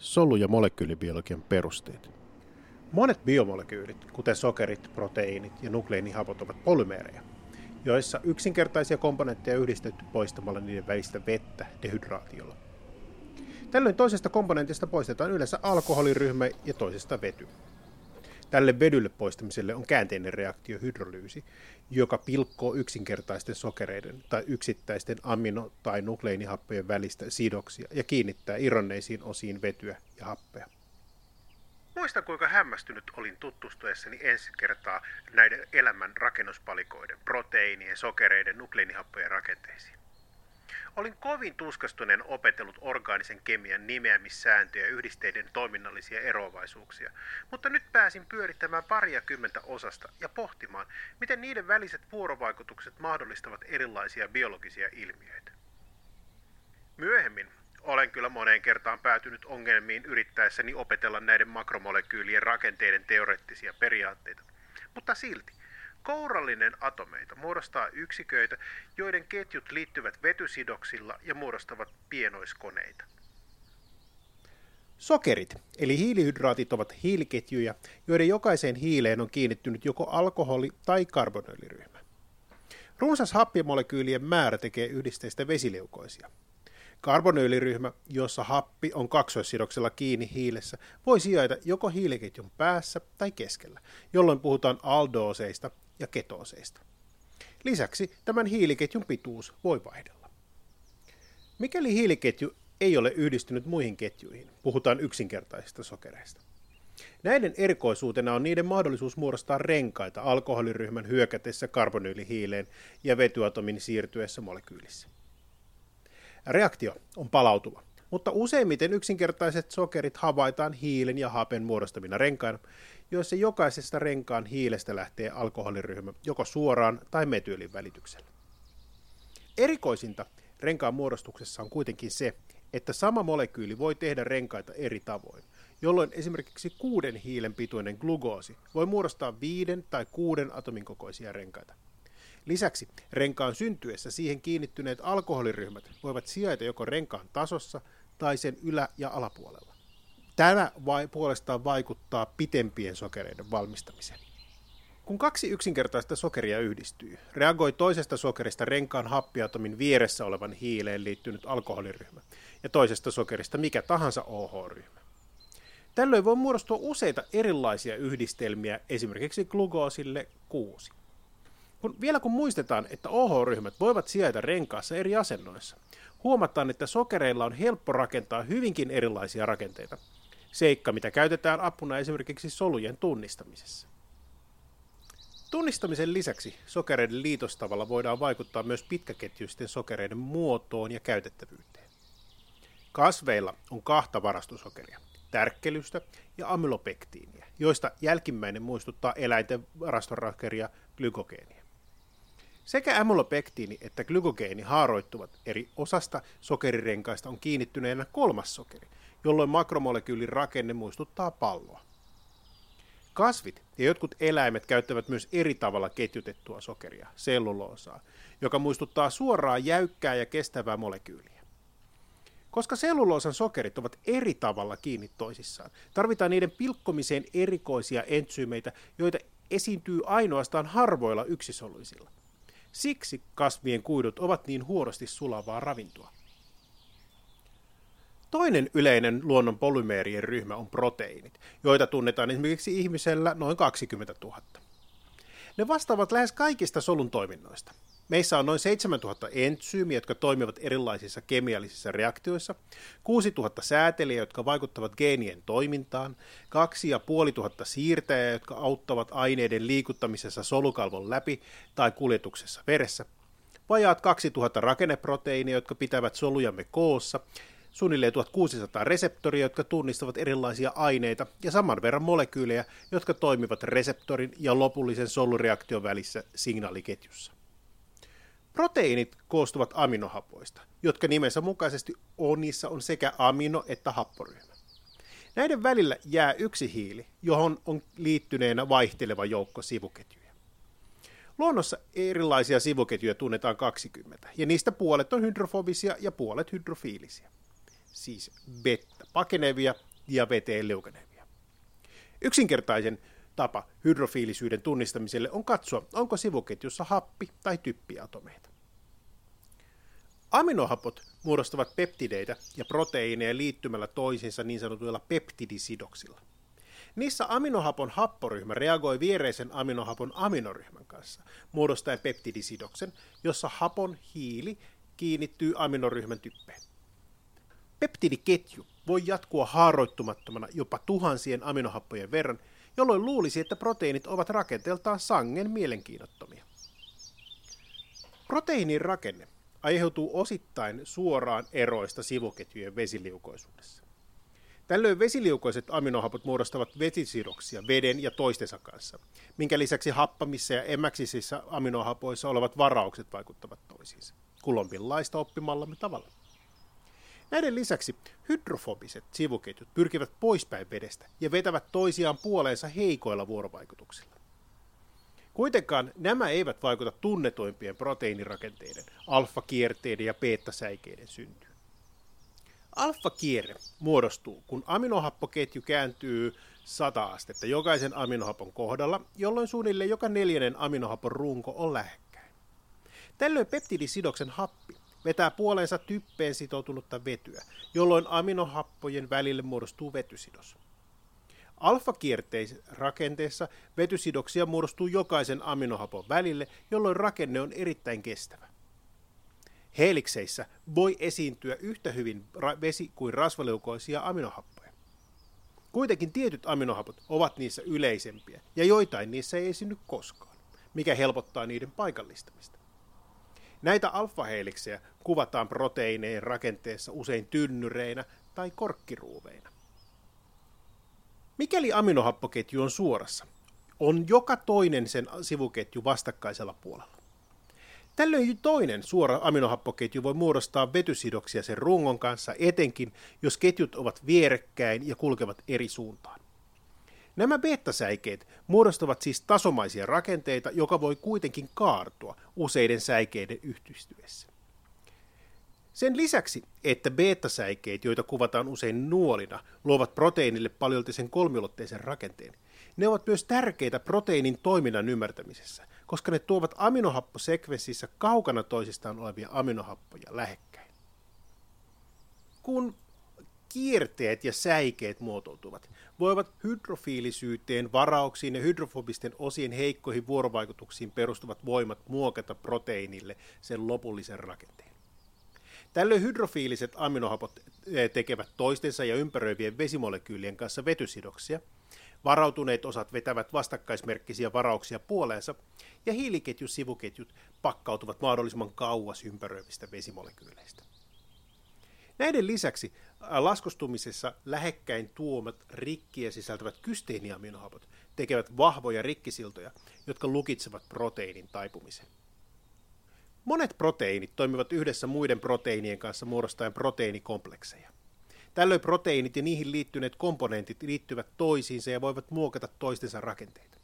Solu- ja molekyylibiologian perusteet. Monet biomolekyylit, kuten sokerit, proteiinit ja nukleinihapot, ovat polymeereja, joissa yksinkertaisia komponentteja on yhdistetty poistamalla niiden välistä vettä dehydraatiolla. Tällöin toisesta komponentista poistetaan yleensä alkoholiryhmä ja toisesta vety. Tälle vedylle poistamiselle on käänteinen reaktio hydrolyysi, joka pilkkoo yksinkertaisten sokereiden tai yksittäisten amino- tai nukleinihappojen välistä sidoksia ja kiinnittää irronneisiin osiin vetyä ja happea. Muistan, kuinka hämmästynyt olin tutustuessani ensi kertaa näiden elämän rakennuspalikoiden, proteiinien, sokereiden, nukleinihappojen rakenteisiin. Olin kovin tuskastuneen opetellut orgaanisen kemian nimeämissääntöjä ja yhdisteiden toiminnallisia eroavaisuuksia, mutta nyt pääsin pyörittämään paria kymmentä osasta ja pohtimaan, miten niiden väliset vuorovaikutukset mahdollistavat erilaisia biologisia ilmiöitä. Myöhemmin olen kyllä moneen kertaan päätynyt ongelmiin yrittäessäni opetella näiden makromolekyylien rakenteiden teoreettisia periaatteita, mutta silti Kourallinen atomeita muodostaa yksiköitä, joiden ketjut liittyvät vetysidoksilla ja muodostavat pienoiskoneita. Sokerit, eli hiilihydraatit, ovat hiiliketjuja, joiden jokaiseen hiileen on kiinnittynyt joko alkoholi- tai karbonyyliryhmä. Runsas happimolekyylien määrä tekee yhdisteistä vesileukoisia. Karbonyyliryhmä, jossa happi on kaksoissidoksella kiinni hiilessä, voi sijaita joko hiiliketjun päässä tai keskellä, jolloin puhutaan aldooseista ja ketooseista. Lisäksi tämän hiiliketjun pituus voi vaihdella. Mikäli hiiliketju ei ole yhdistynyt muihin ketjuihin, puhutaan yksinkertaisista sokereista. Näiden erikoisuutena on niiden mahdollisuus muodostaa renkaita alkoholiryhmän hyökätessä karbonyylihiileen ja vetyatomin siirtyessä molekyylissä. Reaktio on palautuva, mutta useimmiten yksinkertaiset sokerit havaitaan hiilen ja hapen muodostamina renkaina, joissa jokaisesta renkaan hiilestä lähtee alkoholiryhmä joko suoraan tai metyylin välityksellä. Erikoisinta renkaan muodostuksessa on kuitenkin se, että sama molekyyli voi tehdä renkaita eri tavoin, jolloin esimerkiksi kuuden hiilen pituinen glukoosi voi muodostaa viiden tai kuuden atomin kokoisia renkaita. Lisäksi renkaan syntyessä siihen kiinnittyneet alkoholiryhmät voivat sijaita joko renkaan tasossa tai sen ylä- ja alapuolella. Tämä vai puolestaan vaikuttaa pitempien sokereiden valmistamiseen. Kun kaksi yksinkertaista sokeria yhdistyy, reagoi toisesta sokerista renkaan happiatomin vieressä olevan hiileen liittynyt alkoholiryhmä ja toisesta sokerista mikä tahansa OH-ryhmä. Tällöin voi muodostua useita erilaisia yhdistelmiä esimerkiksi glukoosille 6. Kun, vielä kun muistetaan, että OH-ryhmät voivat sijaita renkaassa eri asennoissa, huomataan, että sokereilla on helppo rakentaa hyvinkin erilaisia rakenteita. Seikka, mitä käytetään apuna esimerkiksi solujen tunnistamisessa. Tunnistamisen lisäksi sokereiden liitostavalla voidaan vaikuttaa myös pitkäketjuisten sokereiden muotoon ja käytettävyyteen. Kasveilla on kahta varastosokeria, tärkkelystä ja amylopektiiniä, joista jälkimmäinen muistuttaa eläinten varastorakeria glykogeenia. Sekä amylopektiini että glykogeeni haaroittuvat eri osasta sokerirenkaista on kiinnittyneenä kolmas sokeri, jolloin makromolekyylin rakenne muistuttaa palloa. Kasvit ja jotkut eläimet käyttävät myös eri tavalla ketjutettua sokeria, selluloosaa, joka muistuttaa suoraan jäykkää ja kestävää molekyyliä. Koska selluloosan sokerit ovat eri tavalla kiinni toisissaan, tarvitaan niiden pilkkomiseen erikoisia entsyymeitä, joita esiintyy ainoastaan harvoilla yksisoluisilla. Siksi kasvien kuidut ovat niin huorosti sulavaa ravintoa. Toinen yleinen luonnon polymeerien ryhmä on proteiinit, joita tunnetaan esimerkiksi ihmisellä noin 20 000. Ne vastaavat lähes kaikista solun toiminnoista. Meissä on noin 7000 entsyymiä, jotka toimivat erilaisissa kemiallisissa reaktioissa, 6000 säätelijä, jotka vaikuttavat geenien toimintaan, 2500 siirtäjää, jotka auttavat aineiden liikuttamisessa solukalvon läpi tai kuljetuksessa veressä, vajaat 2000 rakenneproteiinia, jotka pitävät solujamme koossa, suunnilleen 1600 reseptoria, jotka tunnistavat erilaisia aineita, ja saman verran molekyylejä, jotka toimivat reseptorin ja lopullisen solureaktion välissä signaaliketjussa. Proteiinit koostuvat aminohapoista, jotka nimensä mukaisesti onissa on sekä amino- että happoryhmä. Näiden välillä jää yksi hiili, johon on liittyneenä vaihteleva joukko sivuketjuja. Luonnossa erilaisia sivuketjuja tunnetaan 20, ja niistä puolet on hydrofobisia ja puolet hydrofiilisia. Siis vettä pakenevia ja veteen leukanemia. Yksinkertaisen tapa hydrofiilisyyden tunnistamiselle on katsoa, onko sivuketjussa happi- tai typpiatomeita. Aminohapot muodostavat peptideitä ja proteiineja liittymällä toisiinsa niin sanotuilla peptidisidoksilla. Niissä aminohapon happoryhmä reagoi viereisen aminohapon aminoryhmän kanssa, muodostaen peptidisidoksen, jossa hapon hiili kiinnittyy aminoryhmän typpeen. Peptidiketju voi jatkua haaroittumattomana jopa tuhansien aminohappojen verran, jolloin luulisi, että proteiinit ovat rakenteeltaan sangen mielenkiinnottomia. Proteiinin rakenne aiheutuu osittain suoraan eroista sivuketjujen vesiliukoisuudessa. Tällöin vesiliukoiset aminohapot muodostavat vesisidoksia veden ja toistensa kanssa, minkä lisäksi happamissa ja emäksisissä aminohapoissa olevat varaukset vaikuttavat toisiinsa, kulompilaista oppimallamme tavalla. Näiden lisäksi hydrofobiset sivuketjut pyrkivät poispäin vedestä ja vetävät toisiaan puoleensa heikoilla vuorovaikutuksilla. Kuitenkaan nämä eivät vaikuta tunnetuimpien proteiinirakenteiden, alfa-kierteiden ja beta-säikeiden syntyyn. Alfa-kierre muodostuu, kun aminohappoketju kääntyy 100 astetta jokaisen aminohapon kohdalla, jolloin suunnilleen joka neljännen aminohapon runko on lähekkäin. Tällöin peptidisidoksen happi vetää puoleensa typpeen sitoutunutta vetyä, jolloin aminohappojen välille muodostuu vetysidos. Alfa-kierteisrakenteessa vetysidoksia muodostuu jokaisen aminohapon välille, jolloin rakenne on erittäin kestävä. Helikseissä voi esiintyä yhtä hyvin vesi- kuin rasvaleukoisia aminohappoja. Kuitenkin tietyt aminohapot ovat niissä yleisempiä, ja joitain niissä ei esiinny koskaan, mikä helpottaa niiden paikallistamista. Näitä alfaheliksejä kuvataan proteiineen rakenteessa usein tynnyreinä tai korkkiruuveina. Mikäli aminohappoketju on suorassa, on joka toinen sen sivuketju vastakkaisella puolella. Tällöin toinen suora aminohappoketju voi muodostaa vetysidoksia sen rungon kanssa, etenkin jos ketjut ovat vierekkäin ja kulkevat eri suuntaan. Nämä beta-säikeet muodostavat siis tasomaisia rakenteita, joka voi kuitenkin kaartua useiden säikeiden yhdistyessä. Sen lisäksi, että beta-säikeet, joita kuvataan usein nuolina, luovat proteiinille paljolti sen kolmiulotteisen rakenteen, ne ovat myös tärkeitä proteiinin toiminnan ymmärtämisessä, koska ne tuovat aminohapposekvenssissä kaukana toisistaan olevia aminohappoja lähekkäin. Kun kierteet ja säikeet muotoutuvat, voivat hydrofiilisyyteen, varauksiin ja hydrofobisten osien heikkoihin vuorovaikutuksiin perustuvat voimat muokata proteiinille sen lopullisen rakenteen. Tällöin hydrofiiliset aminohapot eh, tekevät toistensa ja ympäröivien vesimolekyylien kanssa vetysidoksia, varautuneet osat vetävät vastakkaismerkkisiä varauksia puoleensa, ja hiiliketjusivuketjut pakkautuvat mahdollisimman kauas ympäröivistä vesimolekyyleistä. Näiden lisäksi laskostumisessa lähekkäin tuomat rikkiä sisältävät kysteeniaminohapot tekevät vahvoja rikkisiltoja, jotka lukitsevat proteiinin taipumisen. Monet proteiinit toimivat yhdessä muiden proteiinien kanssa muodostaen proteiinikomplekseja. Tällöin proteiinit ja niihin liittyneet komponentit liittyvät toisiinsa ja voivat muokata toistensa rakenteita.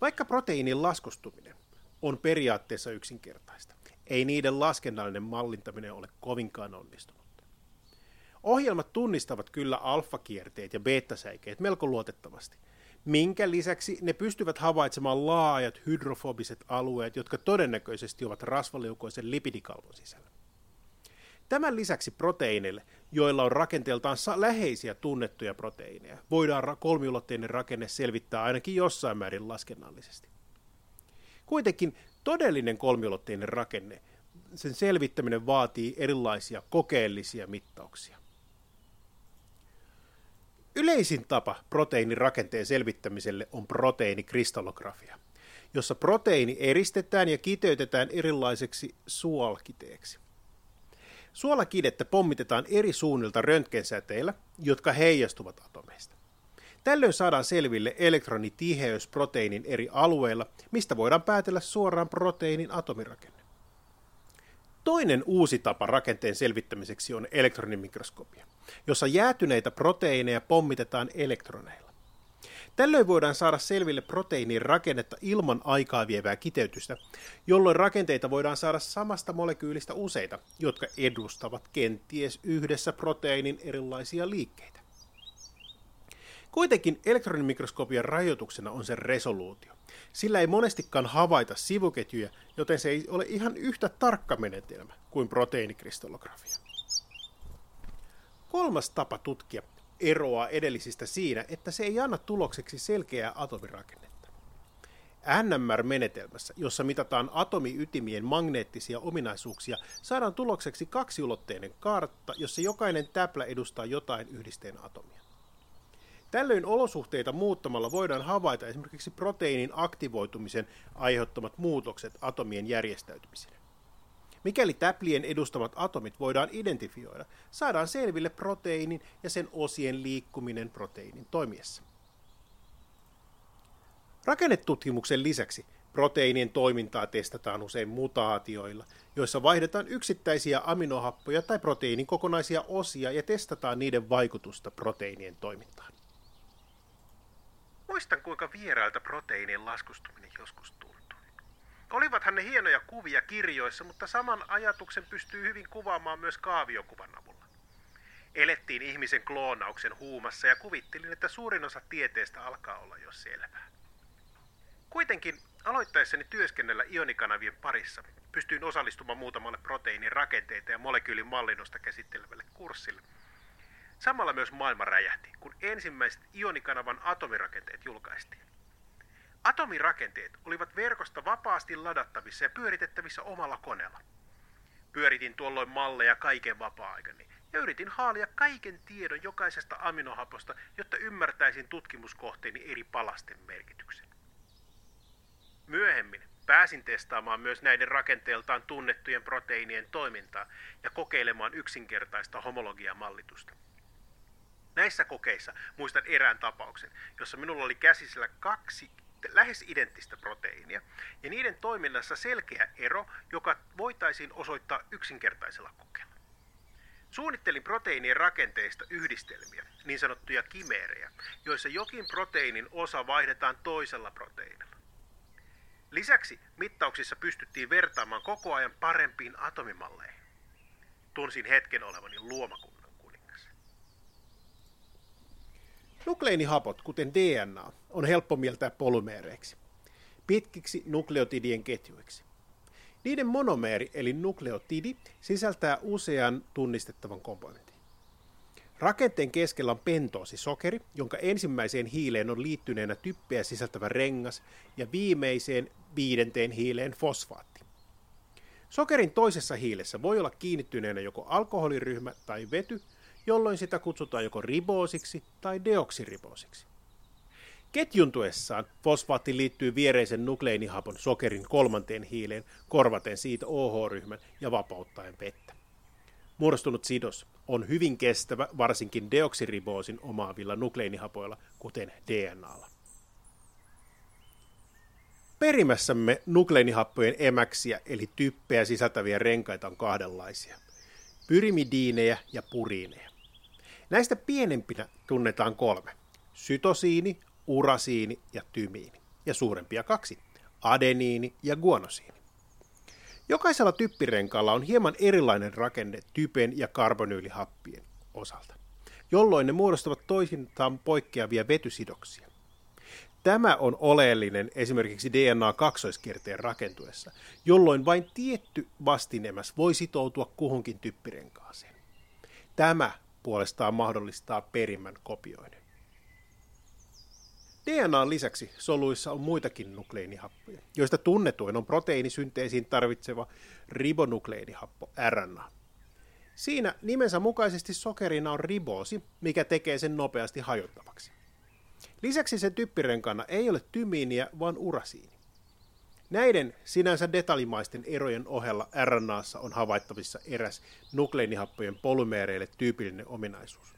Vaikka proteiinin laskostuminen on periaatteessa yksinkertaista, ei niiden laskennallinen mallintaminen ole kovinkaan onnistunut. Ohjelmat tunnistavat kyllä alfakierteet ja beta-säikeet melko luotettavasti, minkä lisäksi ne pystyvät havaitsemaan laajat hydrofobiset alueet, jotka todennäköisesti ovat rasvaliukoisen lipidikalvon sisällä. Tämän lisäksi proteiineille, joilla on rakenteeltaan läheisiä tunnettuja proteiineja, voidaan kolmiulotteinen rakenne selvittää ainakin jossain määrin laskennallisesti. Kuitenkin todellinen kolmiulotteinen rakenne, sen selvittäminen vaatii erilaisia kokeellisia mittauksia. Yleisin tapa proteiinin rakenteen selvittämiselle on proteiinikristallografia, jossa proteiini eristetään ja kiteytetään erilaiseksi suolkiteeksi. Suolakidettä pommitetaan eri suunnilta röntgensäteillä, jotka heijastuvat atomeista. Tällöin saadaan selville elektronitiheys proteiinin eri alueilla, mistä voidaan päätellä suoraan proteiinin atomirakenne. Toinen uusi tapa rakenteen selvittämiseksi on elektronimikroskopia, jossa jäätyneitä proteiineja pommitetaan elektroneilla. Tällöin voidaan saada selville proteiinin rakennetta ilman aikaa vievää kiteytystä, jolloin rakenteita voidaan saada samasta molekyylistä useita, jotka edustavat kenties yhdessä proteiinin erilaisia liikkeitä. Kuitenkin elektronimikroskopian rajoituksena on sen resoluutio. Sillä ei monestikaan havaita sivuketjuja, joten se ei ole ihan yhtä tarkka menetelmä kuin proteiinikristallografia. Kolmas tapa tutkia eroaa edellisistä siinä, että se ei anna tulokseksi selkeää atomirakennetta. NMR-menetelmässä, jossa mitataan atomiytimien magneettisia ominaisuuksia, saadaan tulokseksi kaksiulotteinen kartta, jossa jokainen täplä edustaa jotain yhdisteen atomia. Tällöin olosuhteita muuttamalla voidaan havaita esimerkiksi proteiinin aktivoitumisen aiheuttamat muutokset atomien järjestäytymiseen. Mikäli täplien edustamat atomit voidaan identifioida, saadaan selville proteiinin ja sen osien liikkuminen proteiinin toimiessa. Rakennetutkimuksen lisäksi proteiinien toimintaa testataan usein mutaatioilla, joissa vaihdetaan yksittäisiä aminohappoja tai proteiinin kokonaisia osia ja testataan niiden vaikutusta proteiinien toimintaan. Muistan, kuinka vierailta proteiinien laskustuminen joskus tuntui. Olivathan ne hienoja kuvia kirjoissa, mutta saman ajatuksen pystyy hyvin kuvaamaan myös kaaviokuvan avulla. Elettiin ihmisen kloonauksen huumassa ja kuvittelin, että suurin osa tieteestä alkaa olla jo selvää. Kuitenkin aloittaessani työskennellä ionikanavien parissa pystyin osallistumaan muutamalle proteiinin rakenteita ja molekyylin mallinnosta käsittelevälle kurssille. Samalla myös maailma räjähti, kun ensimmäiset ionikanavan atomirakenteet julkaistiin. Atomirakenteet olivat verkosta vapaasti ladattavissa ja pyöritettävissä omalla koneella. Pyöritin tuolloin malleja kaiken vapaa-aikani ja yritin haalia kaiken tiedon jokaisesta aminohaposta, jotta ymmärtäisin tutkimuskohteeni eri palasten merkityksen. Myöhemmin pääsin testaamaan myös näiden rakenteeltaan tunnettujen proteiinien toimintaa ja kokeilemaan yksinkertaista homologiamallitusta. Näissä kokeissa muistan erään tapauksen, jossa minulla oli käsisellä kaksi lähes identtistä proteiinia, ja niiden toiminnassa selkeä ero, joka voitaisiin osoittaa yksinkertaisella kokeella. Suunnittelin proteiinien rakenteista yhdistelmiä, niin sanottuja kimeerejä, joissa jokin proteiinin osa vaihdetaan toisella proteiinilla. Lisäksi mittauksissa pystyttiin vertaamaan koko ajan parempiin atomimalleihin. Tunsin hetken olevani luomakunnan. Nukleinihapot, kuten DNA, on helppo mieltää polymeereiksi, pitkiksi nukleotidien ketjuiksi. Niiden monomeeri eli nukleotidi sisältää usean tunnistettavan komponentin. Rakenteen keskellä on pentoosisokeri, jonka ensimmäiseen hiileen on liittyneenä typpeä sisältävä rengas ja viimeiseen viidenteen hiileen fosfaatti. Sokerin toisessa hiilessä voi olla kiinnittyneenä joko alkoholiryhmä tai vety, jolloin sitä kutsutaan joko riboosiksi tai deoksiriboosiksi. Ketjuntuessaan fosfaatti liittyy viereisen nukleinihapon sokerin kolmanteen hiileen korvaten siitä OH-ryhmän ja vapauttaen vettä. Muodostunut sidos on hyvin kestävä varsinkin deoksiriboosin omaavilla nukleinihapoilla, kuten DNAlla. Perimässämme nukleinihappojen emäksiä eli typpeä sisältäviä renkaita on kahdenlaisia. Pyrimidiinejä ja puriineja. Näistä pienempinä tunnetaan kolme. Sytosiini, urasiini ja tymiini. Ja suurempia kaksi. Adeniini ja guanosiini. Jokaisella typpirenkaalla on hieman erilainen rakenne typen ja karbonyylihappien osalta, jolloin ne muodostavat toisintaan poikkeavia vetysidoksia. Tämä on oleellinen esimerkiksi DNA-kaksoiskierteen rakentuessa, jolloin vain tietty vastinemäs voi sitoutua kuhunkin typpirenkaaseen. Tämä puolestaan mahdollistaa perimän kopioinnin. DNAn lisäksi soluissa on muitakin nukleinihappoja, joista tunnetuin on proteiinisynteesiin tarvitseva ribonukleinihappo RNA. Siinä nimensä mukaisesti sokerina on riboosi, mikä tekee sen nopeasti hajottavaksi. Lisäksi sen typpirenkana ei ole tymiiniä, vaan urasiini. Näiden sinänsä detaljimaisten erojen ohella RNAssa on havaittavissa eräs nukleinihappojen polymeereille tyypillinen ominaisuus.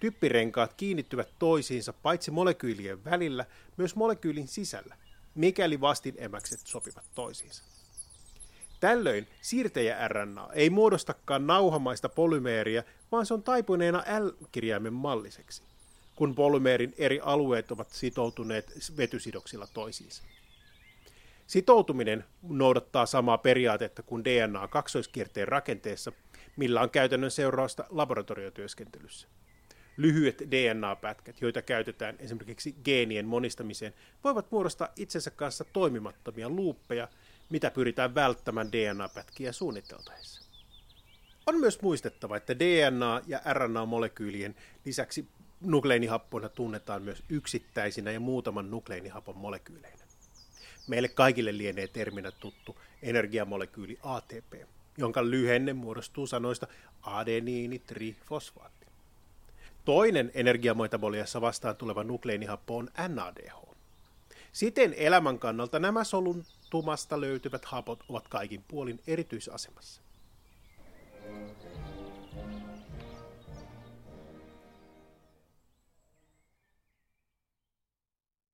Typpirenkaat kiinnittyvät toisiinsa paitsi molekyylien välillä, myös molekyylin sisällä, mikäli vastinemäkset sopivat toisiinsa. Tällöin siirtejä RNA ei muodostakaan nauhamaista polymeeriä, vaan se on taipuneena L-kirjaimen malliseksi. Kun polymeerin eri alueet ovat sitoutuneet vetysidoksilla toisiinsa. Sitoutuminen noudattaa samaa periaatetta kuin DNA-kaksoiskierteen rakenteessa, millä on käytännön seurausta laboratoriotyöskentelyssä. Lyhyet DNA-pätkät, joita käytetään esimerkiksi geenien monistamiseen, voivat muodostaa itsensä kanssa toimimattomia luuppeja, mitä pyritään välttämään DNA-pätkiä suunniteltaessa. On myös muistettava, että DNA- ja RNA-molekyylien lisäksi nukleinihappoina tunnetaan myös yksittäisinä ja muutaman nukleinihapon molekyyleinä. Meille kaikille lienee terminä tuttu energiamolekyyli ATP, jonka lyhenne muodostuu sanoista adeniini-trifosfaatti. Toinen energiametaboliassa vastaan tuleva nukleinihappo on NADH. Siten elämän kannalta nämä soluntumasta löytyvät hapot ovat kaikin puolin erityisasemassa.